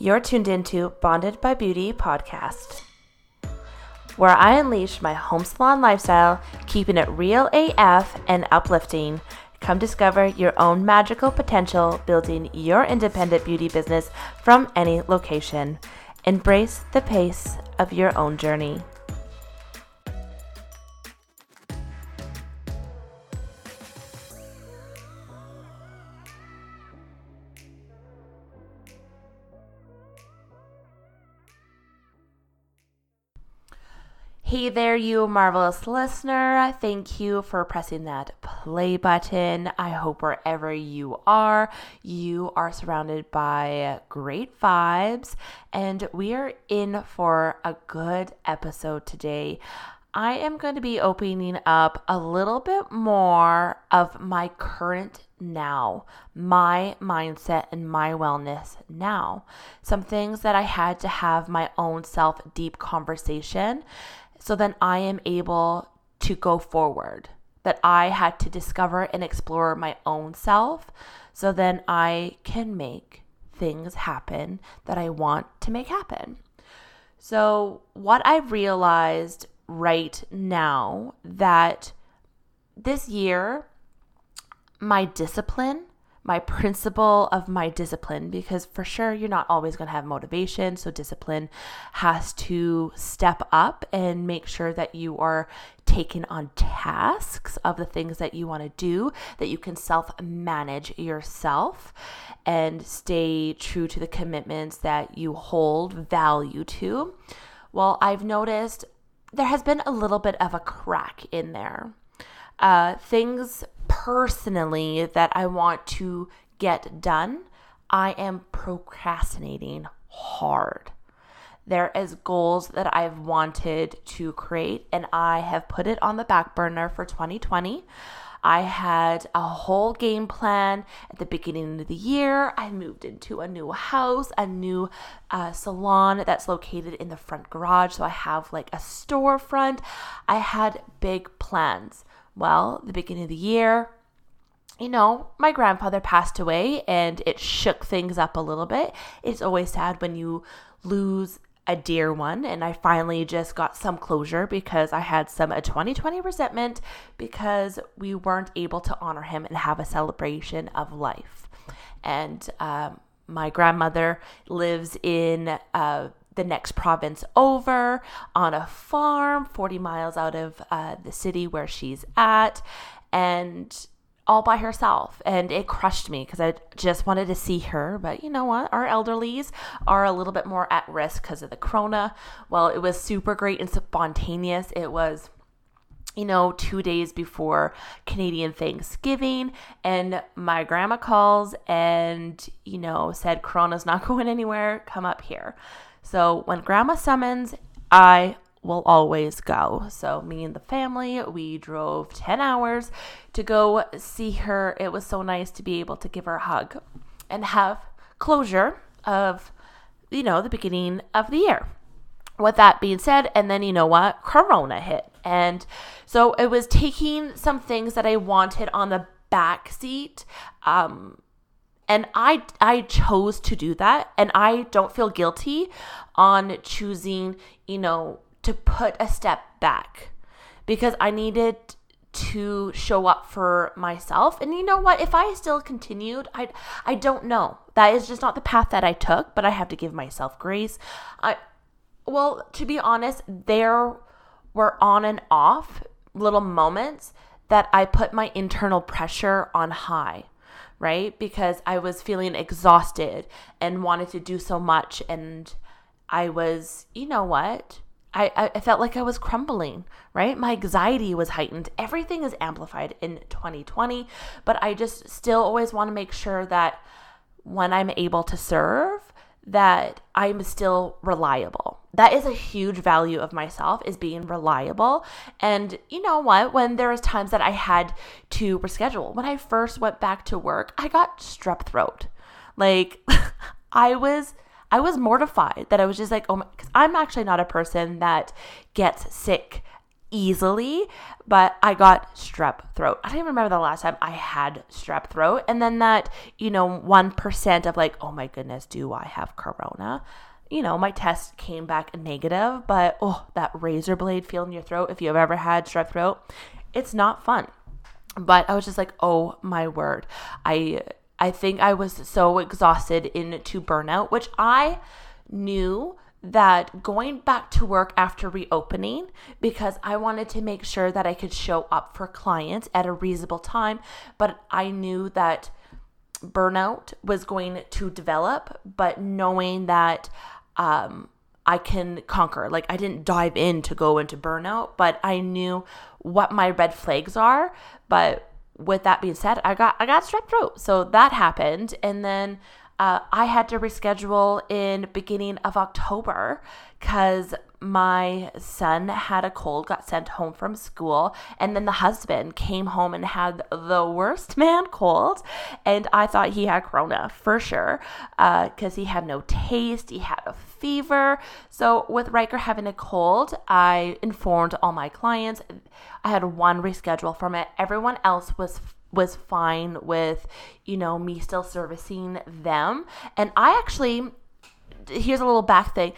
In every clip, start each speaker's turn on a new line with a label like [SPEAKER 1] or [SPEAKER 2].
[SPEAKER 1] You're tuned into Bonded by Beauty podcast, where I unleash my home salon lifestyle, keeping it real AF and uplifting. Come discover your own magical potential building your independent beauty business from any location. Embrace the pace of your own journey. Hey there, you marvelous listener. Thank you for pressing that play button. I hope wherever you are, you are surrounded by great vibes, and we are in for a good episode today. I am going to be opening up a little bit more of my current now, my mindset and my wellness now. Some things that I had to have my own self deep conversation so then I am able to go forward. That I had to discover and explore my own self so then I can make things happen that I want to make happen. So, what I've realized right now that this year, my discipline my principle of my discipline because for sure you're not always going to have motivation. So, discipline has to step up and make sure that you are taking on tasks of the things that you want to do, that you can self manage yourself and stay true to the commitments that you hold value to. Well, I've noticed there has been a little bit of a crack in there. Uh, things personally that I want to get done, I am procrastinating hard. There is goals that I've wanted to create and I have put it on the back burner for 2020. I had a whole game plan at the beginning of the year. I moved into a new house, a new uh, salon that's located in the front garage. So I have like a storefront. I had big plans. Well, the beginning of the year, you know, my grandfather passed away and it shook things up a little bit. It's always sad when you lose a dear one and I finally just got some closure because I had some a 2020 resentment because we weren't able to honor him and have a celebration of life. And um, my grandmother lives in uh, the next province over on a farm 40 miles out of uh, the city where she's at. And all by herself and it crushed me because I just wanted to see her. But you know what? Our elderlies are a little bit more at risk because of the corona. Well, it was super great and spontaneous. It was you know, two days before Canadian Thanksgiving. And my grandma calls and, you know, said, Corona's not going anywhere. Come up here. So when grandma summons, I will always go. So, me and the family, we drove 10 hours to go see her. It was so nice to be able to give her a hug and have closure of, you know, the beginning of the year. With that being said, and then you know what? Corona hit. And so it was taking some things that I wanted on the back seat. Um, and I I chose to do that and I don't feel guilty on choosing, you know, to put a step back because I needed to show up for myself. And you know what? If I still continued, I I don't know. That is just not the path that I took, but I have to give myself grace. I well, to be honest, there were on and off little moments that I put my internal pressure on high, right? Because I was feeling exhausted and wanted to do so much and I was, you know what? I, I felt like I was crumbling, right? My anxiety was heightened. Everything is amplified in 2020, but I just still always want to make sure that when I'm able to serve, that I'm still reliable. That is a huge value of myself is being reliable. And you know what? When there was times that I had to reschedule, when I first went back to work, I got strep throat. Like I was I was mortified that I was just like, oh my, because I'm actually not a person that gets sick easily, but I got strep throat. I don't even remember the last time I had strep throat. And then that, you know, 1% of like, oh my goodness, do I have corona? You know, my test came back negative, but oh, that razor blade feel in your throat, if you've ever had strep throat, it's not fun. But I was just like, oh my word. I I think I was so exhausted into burnout, which I knew that going back to work after reopening because I wanted to make sure that I could show up for clients at a reasonable time, but I knew that burnout was going to develop, but knowing that um, I can conquer. Like I didn't dive in to go into burnout, but I knew what my red flags are. But with that being said, I got I got strep throat, so that happened, and then uh, I had to reschedule in beginning of October because my son had a cold, got sent home from school, and then the husband came home and had the worst man cold, and I thought he had corona for sure because uh, he had no taste, he had a fever. So with Riker having a cold, I informed all my clients. I had one reschedule from it. Everyone else was was fine with, you know, me still servicing them. And I actually, here's a little back thing.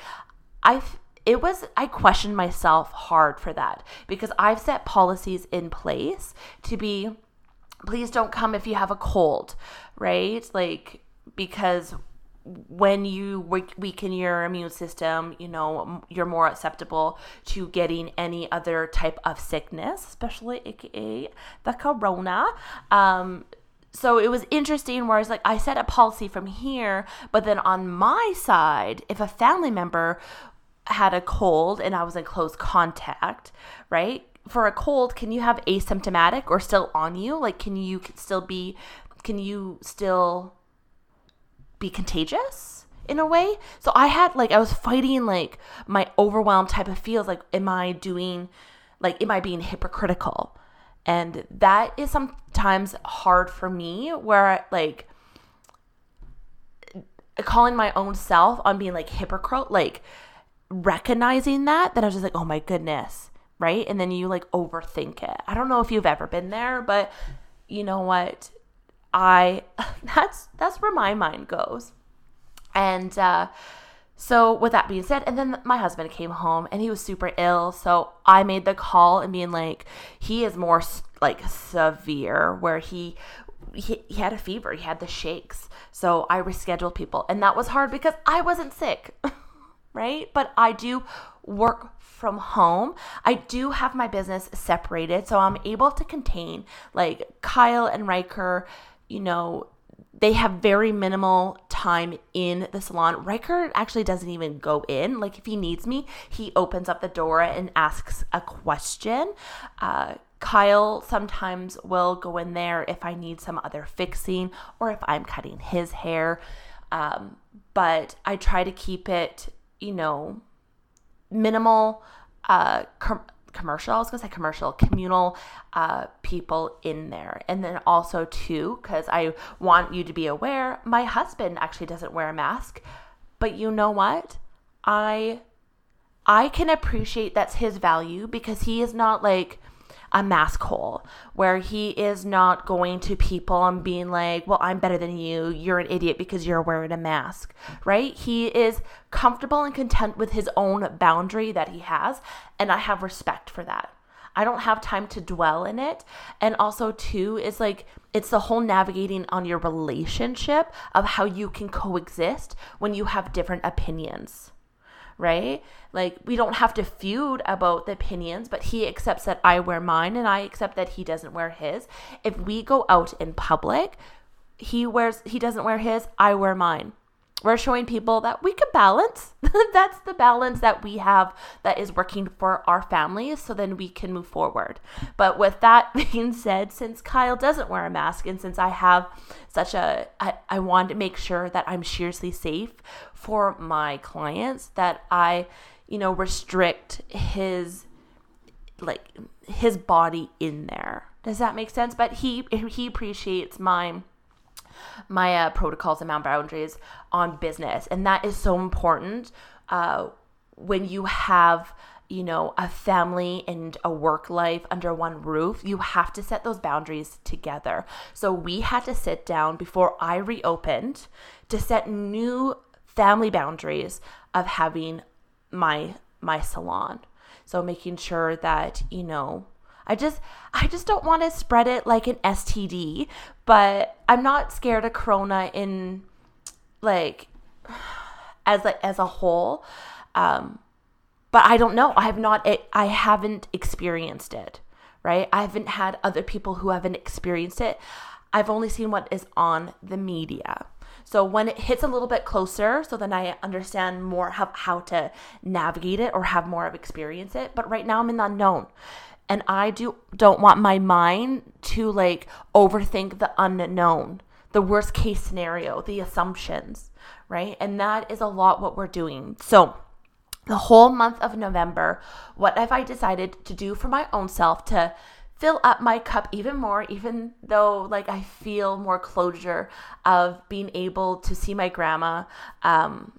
[SPEAKER 1] I, it was, I questioned myself hard for that because I've set policies in place to be, please don't come if you have a cold, right? Like, because when you weaken your immune system, you know, you're more acceptable to getting any other type of sickness, especially aka the corona. Um, so it was interesting whereas like I set a policy from here, but then on my side, if a family member had a cold and I was in close contact, right? For a cold, can you have asymptomatic or still on you? Like can you still be can you still be contagious in a way. So I had like I was fighting like my overwhelmed type of feels like am I doing like am I being hypocritical? And that is sometimes hard for me where like calling my own self on being like hypocrite like recognizing that then I was just like oh my goodness, right? And then you like overthink it. I don't know if you've ever been there, but you know what? I that's that's where my mind goes. And uh, so with that being said, and then my husband came home and he was super ill, so I made the call and being like, he is more like severe, where he he, he had a fever, he had the shakes. So I rescheduled people, and that was hard because I wasn't sick, right? But I do work from home. I do have my business separated, so I'm able to contain like Kyle and Riker you know, they have very minimal time in the salon. Riker actually doesn't even go in. Like if he needs me, he opens up the door and asks a question. Uh, Kyle sometimes will go in there if I need some other fixing or if I'm cutting his hair. Um, but I try to keep it, you know, minimal. Uh, commercial. I was gonna say commercial, communal uh, people in there, and then also too, because I want you to be aware, my husband actually doesn't wear a mask, but you know what? I I can appreciate that's his value because he is not like a mask hole where he is not going to people and being like, well, I'm better than you. You're an idiot because you're wearing a mask, right? He is comfortable and content with his own boundary that he has. And I have respect for that. I don't have time to dwell in it. And also, too, is like it's the whole navigating on your relationship of how you can coexist when you have different opinions right? Like we don't have to feud about the opinions, but he accepts that I wear mine and I accept that he doesn't wear his. If we go out in public, he wears he doesn't wear his, I wear mine. We're showing people that we can balance. That's the balance that we have that is working for our families so then we can move forward. But with that being said, since Kyle doesn't wear a mask and since I have such a I, I want to make sure that I'm seriously safe for my clients that I, you know, restrict his like his body in there. Does that make sense? But he he appreciates my my uh, protocols and my boundaries on business, and that is so important uh, when you have you know, a family and a work life under one roof, you have to set those boundaries together. So we had to sit down before I reopened to set new family boundaries of having my my salon. So making sure that, you know, I just I just don't want to spread it like an STD, but I'm not scared of corona in like as a, as a whole. Um but I don't know. I have not I haven't experienced it, right? I haven't had other people who haven't experienced it. I've only seen what is on the media. So when it hits a little bit closer, so then I understand more how, how to navigate it or have more of experience it. But right now I'm in the unknown. And I do don't want my mind to like overthink the unknown, the worst case scenario, the assumptions, right? And that is a lot what we're doing. So the whole month of November, what have I decided to do for my own self to fill up my cup even more, even though like I feel more closure of being able to see my grandma um,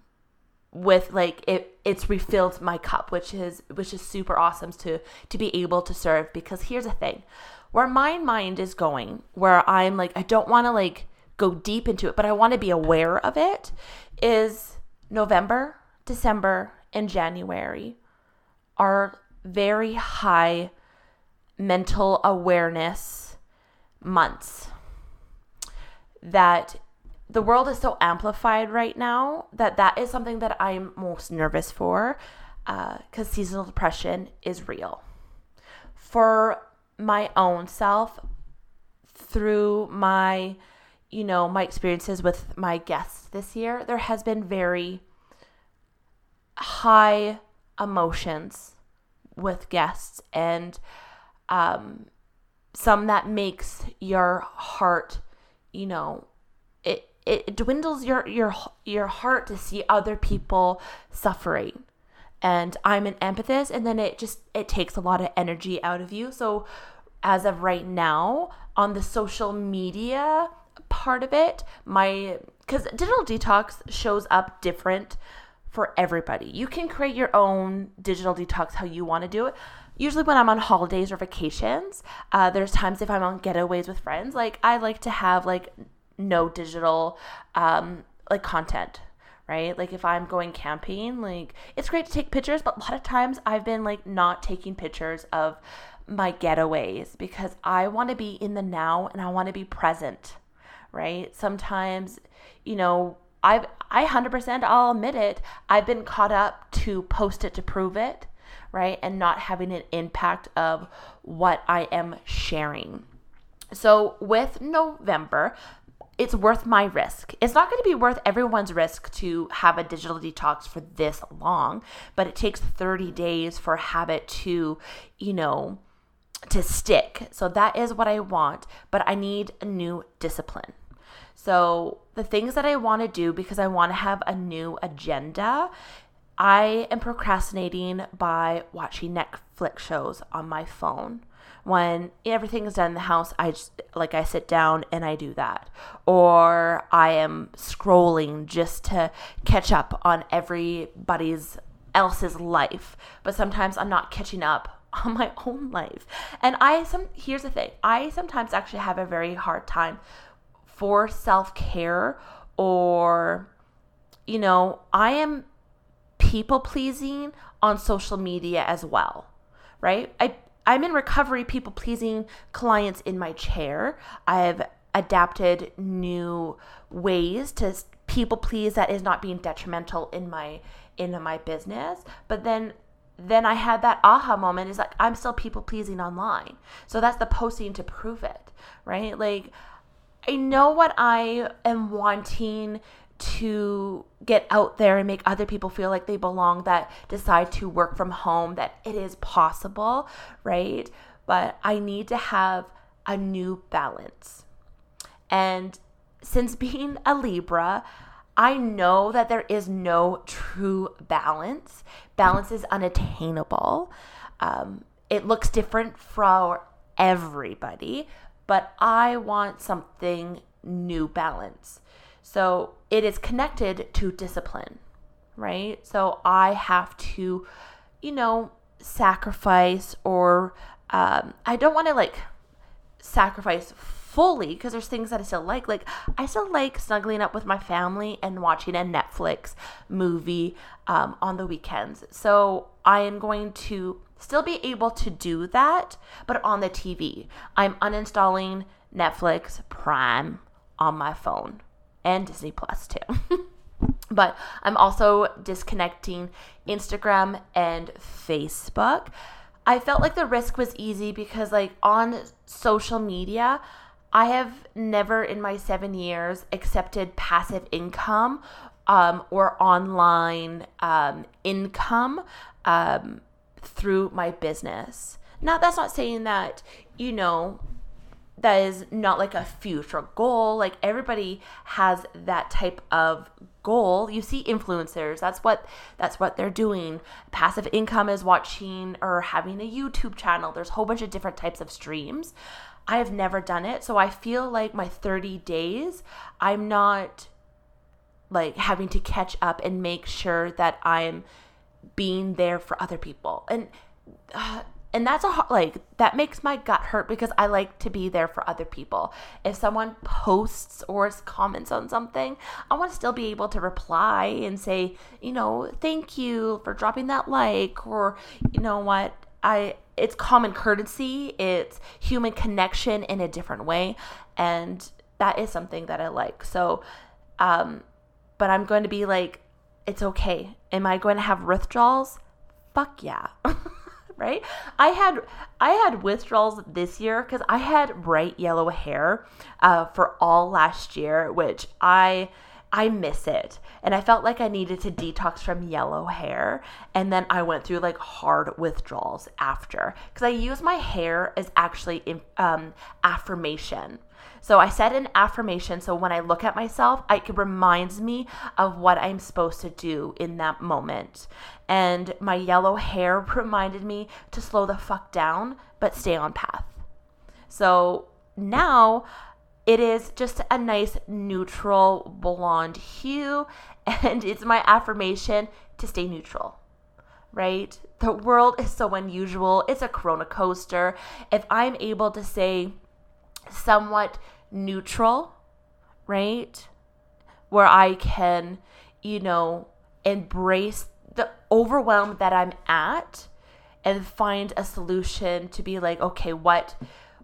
[SPEAKER 1] with like it it's refilled my cup, which is which is super awesome to to be able to serve because here's the thing. Where my mind is going, where I'm like I don't want to like go deep into it, but I want to be aware of it is November, December, and January are very high mental awareness months. That the world is so amplified right now that that is something that I'm most nervous for because uh, seasonal depression is real. For my own self, through my, you know, my experiences with my guests this year, there has been very high emotions with guests and um, some that makes your heart, you know, it dwindles your your your heart to see other people suffering. And I'm an empathist and then it just it takes a lot of energy out of you. So as of right now on the social media part of it, my cuz digital detox shows up different for everybody. You can create your own digital detox how you want to do it. Usually, when I'm on holidays or vacations, uh, there's times if I'm on getaways with friends, like I like to have like no digital um, like content right? Like if I'm going camping, like it's great to take pictures, but a lot of times I've been like not taking pictures of my getaways because I want to be in the now and I want to be present, right? Sometimes, you know, I've I 100% I'll admit it, I've been caught up to post it to prove it, right? And not having an impact of what I am sharing. So with November, it's worth my risk. It's not going to be worth everyone's risk to have a digital detox for this long, but it takes 30 days for habit to, you know, to stick. So that is what I want, but I need a new discipline. So, the things that I want to do because I want to have a new agenda, I am procrastinating by watching Netflix shows on my phone. When everything is done in the house, I just like I sit down and I do that. Or I am scrolling just to catch up on everybody's else's life. But sometimes I'm not catching up on my own life. And I some here's the thing. I sometimes actually have a very hard time for self care or, you know, I am people pleasing on social media as well, right? I, I'm in recovery people pleasing clients in my chair. I've adapted new ways to people please that is not being detrimental in my in my business but then then I had that aha moment is like I'm still people pleasing online. So that's the posting to prove it, right? Like I know what I am wanting to get out there and make other people feel like they belong that decide to work from home, that it is possible, right? But I need to have a new balance. And since being a Libra, I know that there is no true balance. Balance is unattainable. Um, it looks different for everybody, but I want something new balance. So it is connected to discipline, right? So I have to, you know, sacrifice or um, I don't want to like sacrifice fully because there's things that I still like. Like I still like snuggling up with my family and watching a Netflix movie um, on the weekends. So I am going to still be able to do that, but on the TV. I'm uninstalling Netflix Prime on my phone and Disney Plus too. but I'm also disconnecting Instagram and Facebook. I felt like the risk was easy because, like, on social media, I have never in my seven years accepted passive income um, or online um, income um, through my business. Now, that's not saying that, you know, that is not like a future goal. Like everybody has that type of goal. You see influencers, that's what that's what they're doing. Passive income is watching or having a YouTube channel. There's a whole bunch of different types of streams. I have never done it, so I feel like my 30 days, I'm not like having to catch up and make sure that I'm being there for other people. And uh, and that's a like that makes my gut hurt because I like to be there for other people. If someone posts or comments on something, I want to still be able to reply and say, you know, thank you for dropping that like or you know what, I it's common courtesy, it's human connection in a different way and that is something that I like. So um but I'm going to be like it's okay. Am I going to have withdrawals? Fuck yeah. right? I had I had withdrawals this year because I had bright yellow hair uh, for all last year, which I I miss it. And I felt like I needed to detox from yellow hair. And then I went through like hard withdrawals after because I use my hair as actually um, affirmation. So I said an affirmation. So when I look at myself, it reminds me of what I'm supposed to do in that moment. And my yellow hair reminded me to slow the fuck down, but stay on path. So now it is just a nice neutral blonde hue. And it's my affirmation to stay neutral right? The world is so unusual. It's a corona coaster. If I'm able to say, somewhat neutral, right? Where I can, you know, embrace the overwhelm that I'm at and find a solution to be like, okay, what,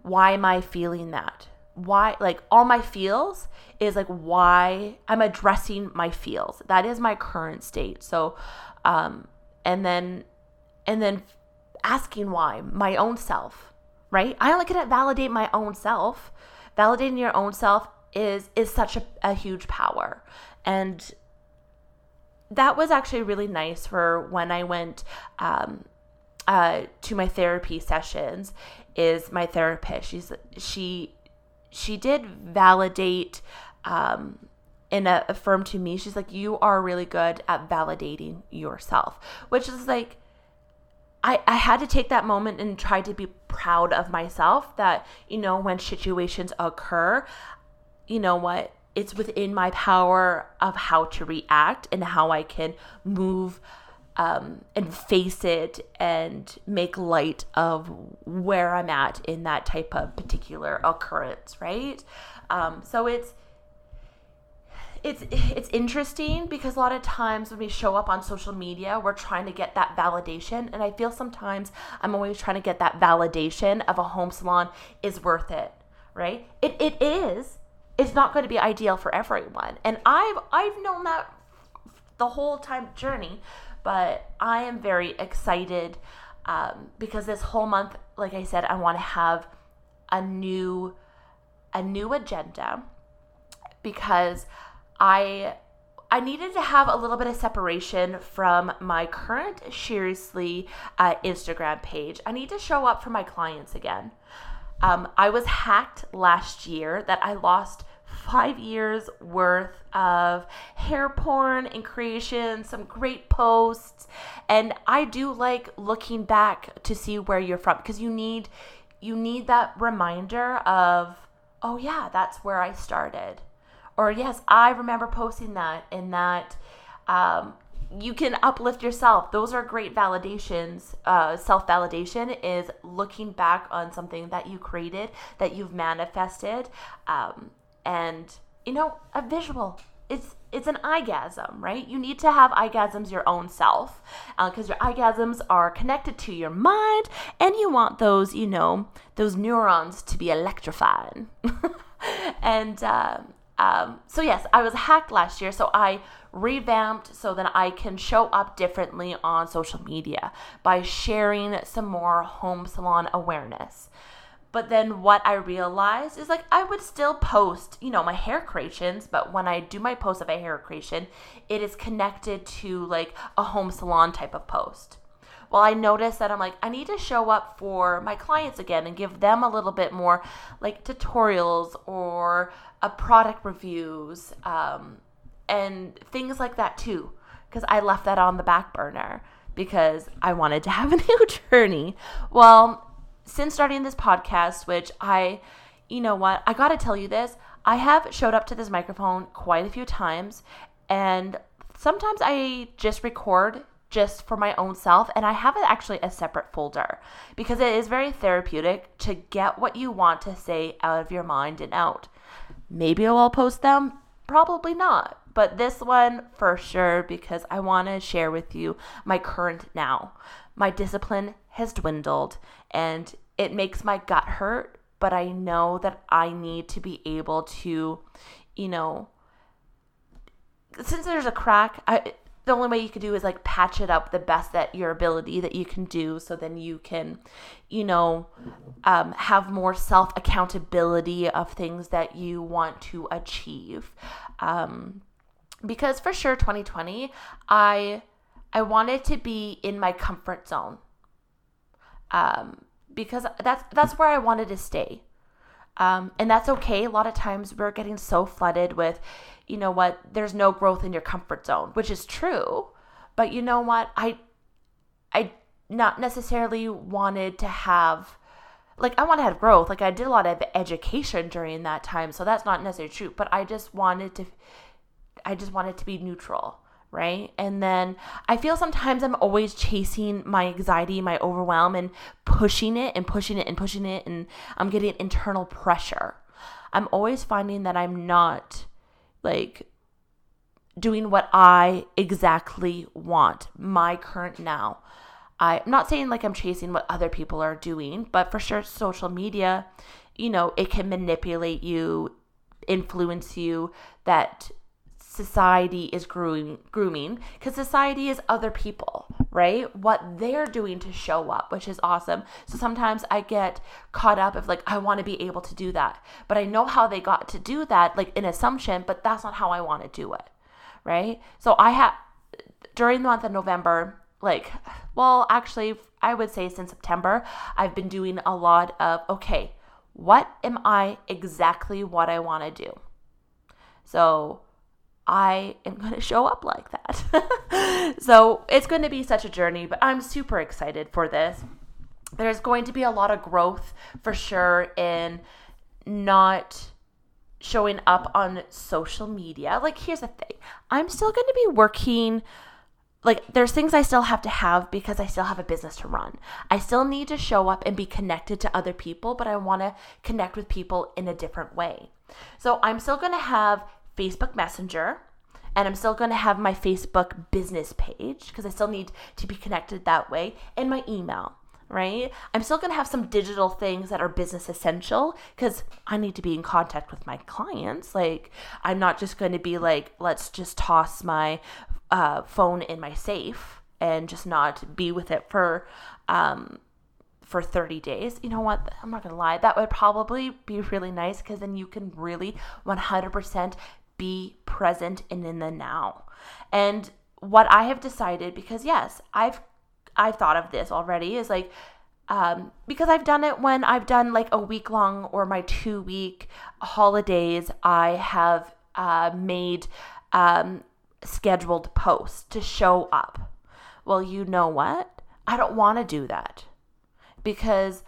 [SPEAKER 1] why am I feeling that? Why, like, all my feels is like why I'm addressing my feels. That is my current state. So, um, and then, and then asking why, my own self right? I only can validate my own self. Validating your own self is is such a, a huge power. And that was actually really nice for when I went um, uh, to my therapy sessions. Is my therapist? She's she she did validate um, and affirm to me. She's like, you are really good at validating yourself, which is like I, I had to take that moment and try to be proud of myself that, you know, when situations occur, you know what, it's within my power of how to react and how I can move um, and face it and make light of where I'm at in that type of particular occurrence, right? Um, so it's it's it's interesting because a lot of times when we show up on social media we're trying to get that validation. And i feel sometimes i'm always trying to get that validation of a home salon is worth it right? It, it is. It's not going to be ideal for everyone. And i've i've known that the whole time journey but i am very excited um, because this whole month like i said i want to have a new a new agenda because I I needed to have a little bit of separation from my current Seriously uh, Instagram page. I need to show up for my clients again. Um, I was hacked last year that I lost five years worth of hair porn and creation, some great posts. And I do like looking back to see where you're from because you need you need that reminder of, oh yeah, that's where I started or yes, I remember posting that and that um, you can uplift yourself. Those are great validations. Uh, Self validation is looking back on something that you created, that you've manifested, um, and you know, a visual. It's it's an eyegasm, right? You need to have eyegasms your own self because uh, your eyegasms are connected to your mind, and you want those, you know, those neurons to be electrified. and uh, um, so yes, I was hacked last year, so I revamped so that I can show up differently on social media by sharing some more home salon awareness. But then what I realized is like I would still post, you know, my hair creations, but when I do my post of a hair creation, it is connected to like a home salon type of post. Well, I noticed that I'm like, I need to show up for my clients again and give them a little bit more like tutorials or a product reviews um, and things like that too. Because I left that on the back burner because I wanted to have a new journey. Well, since starting this podcast, which I, you know what, I got to tell you this, I have showed up to this microphone quite a few times, and sometimes I just record just for my own self, and I have it actually a separate folder because it is very therapeutic to get what you want to say out of your mind and out. Maybe I'll post them, probably not. But this one for sure because I want to share with you my current now. My discipline has dwindled and it makes my gut hurt, but I know that I need to be able to, you know, since there's a crack, I the only way you could do is like patch it up the best that your ability that you can do so then you can you know um, have more self accountability of things that you want to achieve. Um, because for sure 2020 i i wanted to be in my comfort zone. Um, because that's that's where i wanted to stay. Um, and that's okay. A lot of times we're getting so flooded with you know what, there's no growth in your comfort zone, which is true. But you know what? I I not necessarily wanted to have like I want to have growth. Like I did a lot of education during that time, so that's not necessarily true, but I just wanted to I just wanted to be neutral, right? And then I feel sometimes I'm always chasing my anxiety, my overwhelm and pushing it and pushing it and pushing it and I'm getting internal pressure. I'm always finding that I'm not like doing what I exactly want, my current now. I'm not saying like I'm chasing what other people are doing, but for sure, social media, you know, it can manipulate you, influence you, that society is grooming grooming because society is other people right? What they're doing to show up which is awesome. So sometimes i get caught up of like i want to be able to do that. But i know how they got to do that like an assumption but that's not how i want to do it right? So i have during the month of november like well actually i would say since september i've been doing a lot of okay what am i exactly what i want to do? So I am going to show up like that. so it's going to be such a journey, but I'm super excited for this. There's going to be a lot of growth for sure in not showing up on social media. Like, here's the thing I'm still going to be working. Like, there's things I still have to have because I still have a business to run. I still need to show up and be connected to other people, but I want to connect with people in a different way. So, I'm still going to have Facebook Messenger. And I'm still going to have my Facebook business page because I still need to be connected that way, and my email, right? I'm still going to have some digital things that are business essential because I need to be in contact with my clients. Like, I'm not just going to be like, let's just toss my uh, phone in my safe and just not be with it for um, for 30 days. You know what? I'm not going to lie. That would probably be really nice because then you can really 100% be present and in the now. And what I have decided, because yes, I've I've thought of this already, is like um, because I've done it when I've done like a week long or my two week holidays. I have uh, made um, scheduled posts to show up. Well, you know what? I don't want to do that because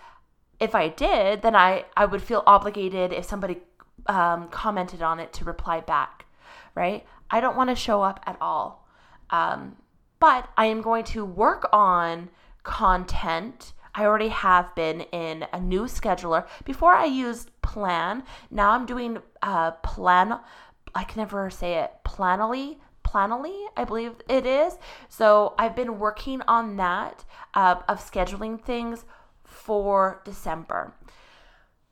[SPEAKER 1] if I did, then I, I would feel obligated if somebody um, commented on it to reply back, right? I don't want to show up at all. Um, but I am going to work on content. I already have been in a new scheduler. Before I used Plan, now I'm doing uh, Plan. I can never say it. Planoly. Planoly, I believe it is. So I've been working on that uh, of scheduling things for December.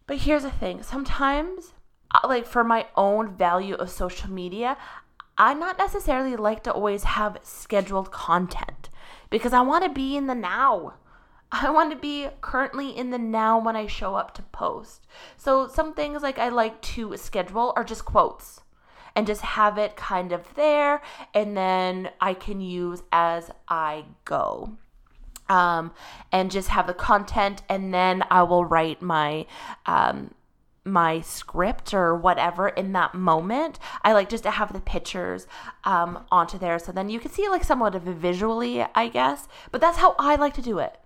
[SPEAKER 1] But here's the thing sometimes, like for my own value of social media, I not necessarily like to always have scheduled content because I want to be in the now. I want to be currently in the now when I show up to post. So some things like I like to schedule are just quotes and just have it kind of there and then I can use as I go. Um, and just have the content and then I will write my um, my script or whatever in that moment. I like just to have the pictures um, onto there so then you can see like somewhat of visually, I guess. But that's how I like to do it,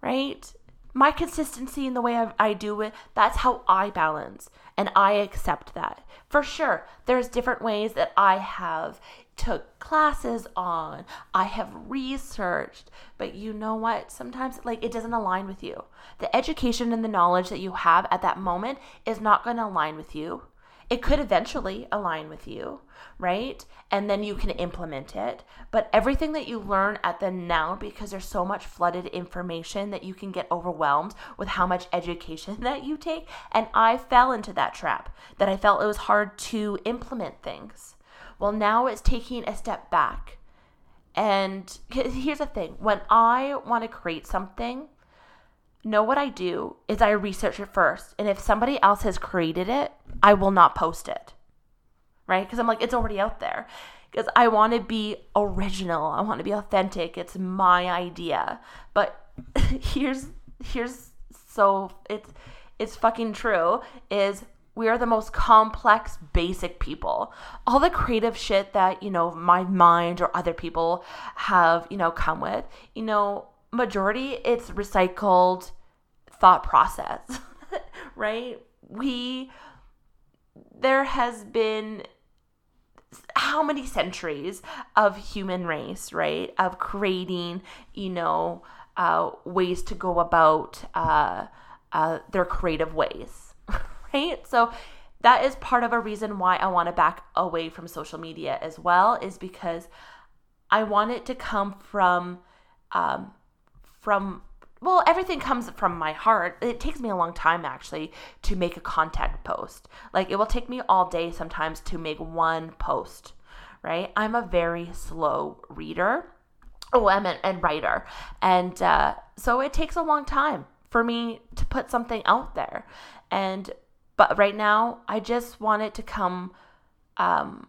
[SPEAKER 1] right? My consistency in the way I, I do it, that's how I balance. And I accept that. For sure, there's different ways that I have took classes on, I have researched, but you know what? Sometimes like it doesn't align with you. The education and the knowledge that you have at that moment is not going to align with you. It could eventually align with you, right? And then you can implement it. But everything that you learn at the now, because there's so much flooded information that you can get overwhelmed with how much education that you take. And I fell into that trap that I felt it was hard to implement things well, now it's taking a step back. And here's the thing when I want to create something, know what I do is I research it first. And if somebody else has created it, I will not post it. Right? Because I'm like, it's already out there. Because I want to be original. I want to be authentic. It's my idea. But here's here's so it's it's fucking true is we are the most complex, basic people. All the creative shit that, you know, my mind or other people have, you know, come with, you know, majority it's recycled thought process, right? We, there has been how many centuries of human race, right? Of creating, you know, uh, ways to go about uh, uh, their creative ways right? So that is part of a reason why I want to back away from social media as well, is because I want it to come from, um, from well, everything comes from my heart. It takes me a long time actually to make a contact post. Like it will take me all day sometimes to make one post, right? I'm a very slow reader. Oh, I'm an, and writer. And uh, so it takes a long time for me to put something out there. And but right now, I just want it to come um,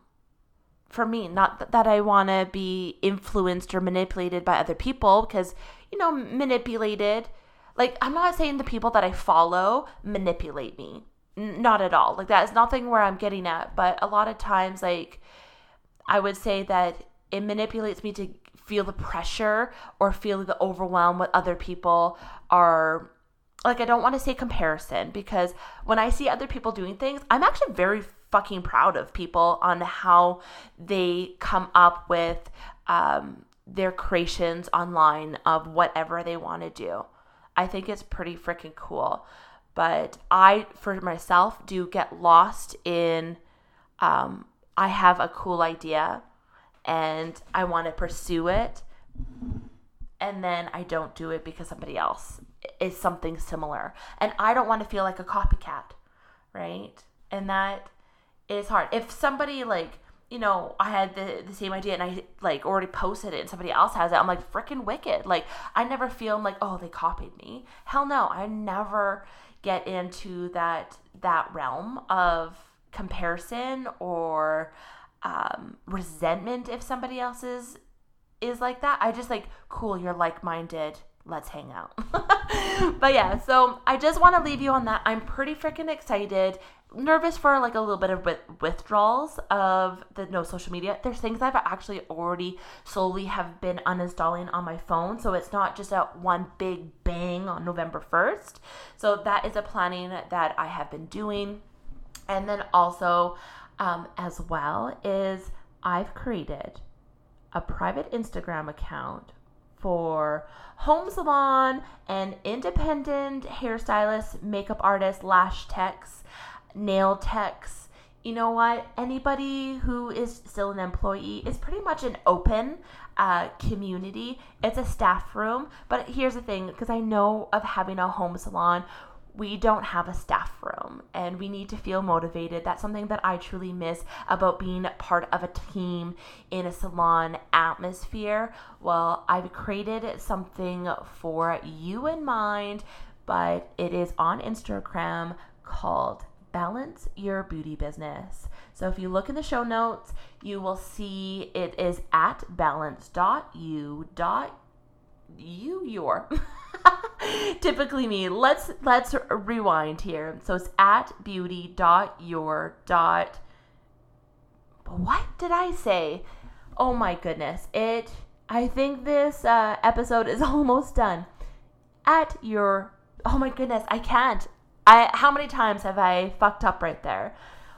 [SPEAKER 1] for me. Not th- that I want to be influenced or manipulated by other people, because, you know, manipulated, like, I'm not saying the people that I follow manipulate me. N- not at all. Like, that is nothing where I'm getting at. But a lot of times, like, I would say that it manipulates me to feel the pressure or feel the overwhelm what other people are like I don't want to say comparison because when I see other people doing things, I'm actually very fucking proud of people on how they come up with um, their creations online of whatever they want to do. I think it's pretty freaking cool. But I, for myself, do get lost in. Um, I have a cool idea and I want to pursue it, and then I don't do it because somebody else is something similar. And I don't want to feel like a copycat, right? And that is hard. If somebody like, you know, I had the, the same idea and I like already posted it and somebody else has it, I'm like freaking wicked. Like I never feel like, oh, they copied me. Hell no. I never get into that that realm of comparison or um, resentment if somebody else's is like that. I just like, cool, you're like minded let's hang out. but yeah, so I just want to leave you on that. I'm pretty freaking excited. Nervous for like a little bit of withdrawals of the no social media. There's things I've actually already slowly have been uninstalling on my phone, so it's not just a one big bang on November 1st. So that is a planning that I have been doing. And then also, um, as well, is I've created a private Instagram account for home salon and independent hairstylists, makeup artists, lash techs, nail techs. You know what? Anybody who is still an employee is pretty much an open uh, community. It's a staff room. But here's the thing because I know of having a home salon we don't have a staff room and we need to feel motivated. That's something that I truly miss about being part of a team in a salon atmosphere. Well, I've created something for you in mind, but it is on Instagram called Balance Your Beauty Business. So if you look in the show notes, you will see it is at balance.u.u your typically me. Let's let's rewind here. So it's at beauty dot your dot. What did I say? Oh my goodness! It. I think this uh, episode is almost done. At your. Oh my goodness! I can't. I. How many times have I fucked up right there?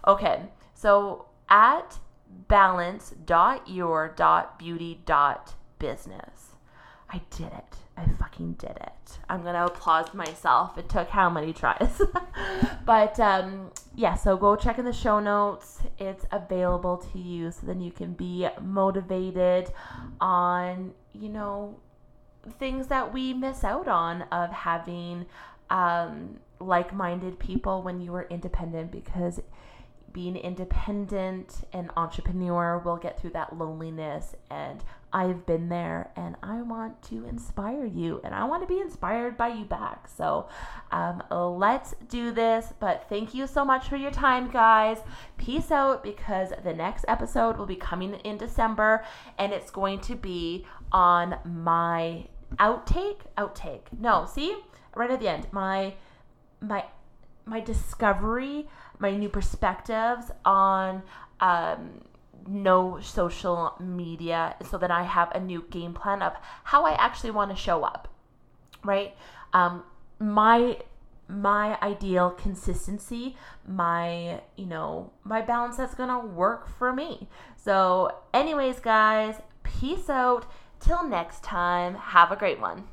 [SPEAKER 1] Okay. So at balance dot your dot beauty dot business. I did it. I fucking did it. I'm gonna applaud myself. It took how many tries? but um, yeah, so go check in the show notes. It's available to you so then you can be motivated on, you know, things that we miss out on of having um, like minded people when you are independent because being independent and entrepreneur will get through that loneliness and I've been there and I want to inspire you and I want to be inspired by you back. So um, let's do this. But thank you so much for your time, guys. Peace out because the next episode will be coming in December and it's going to be on my outtake. Outtake. No, see? Right at the end. My, my, my discovery, my new perspectives on um, no social media so that I have a new game plan of how I actually want to show up, right? Um, my my ideal consistency, my, you know, my balance that's going to work for me. So, anyways, guys, peace out. Till next time, have a great one.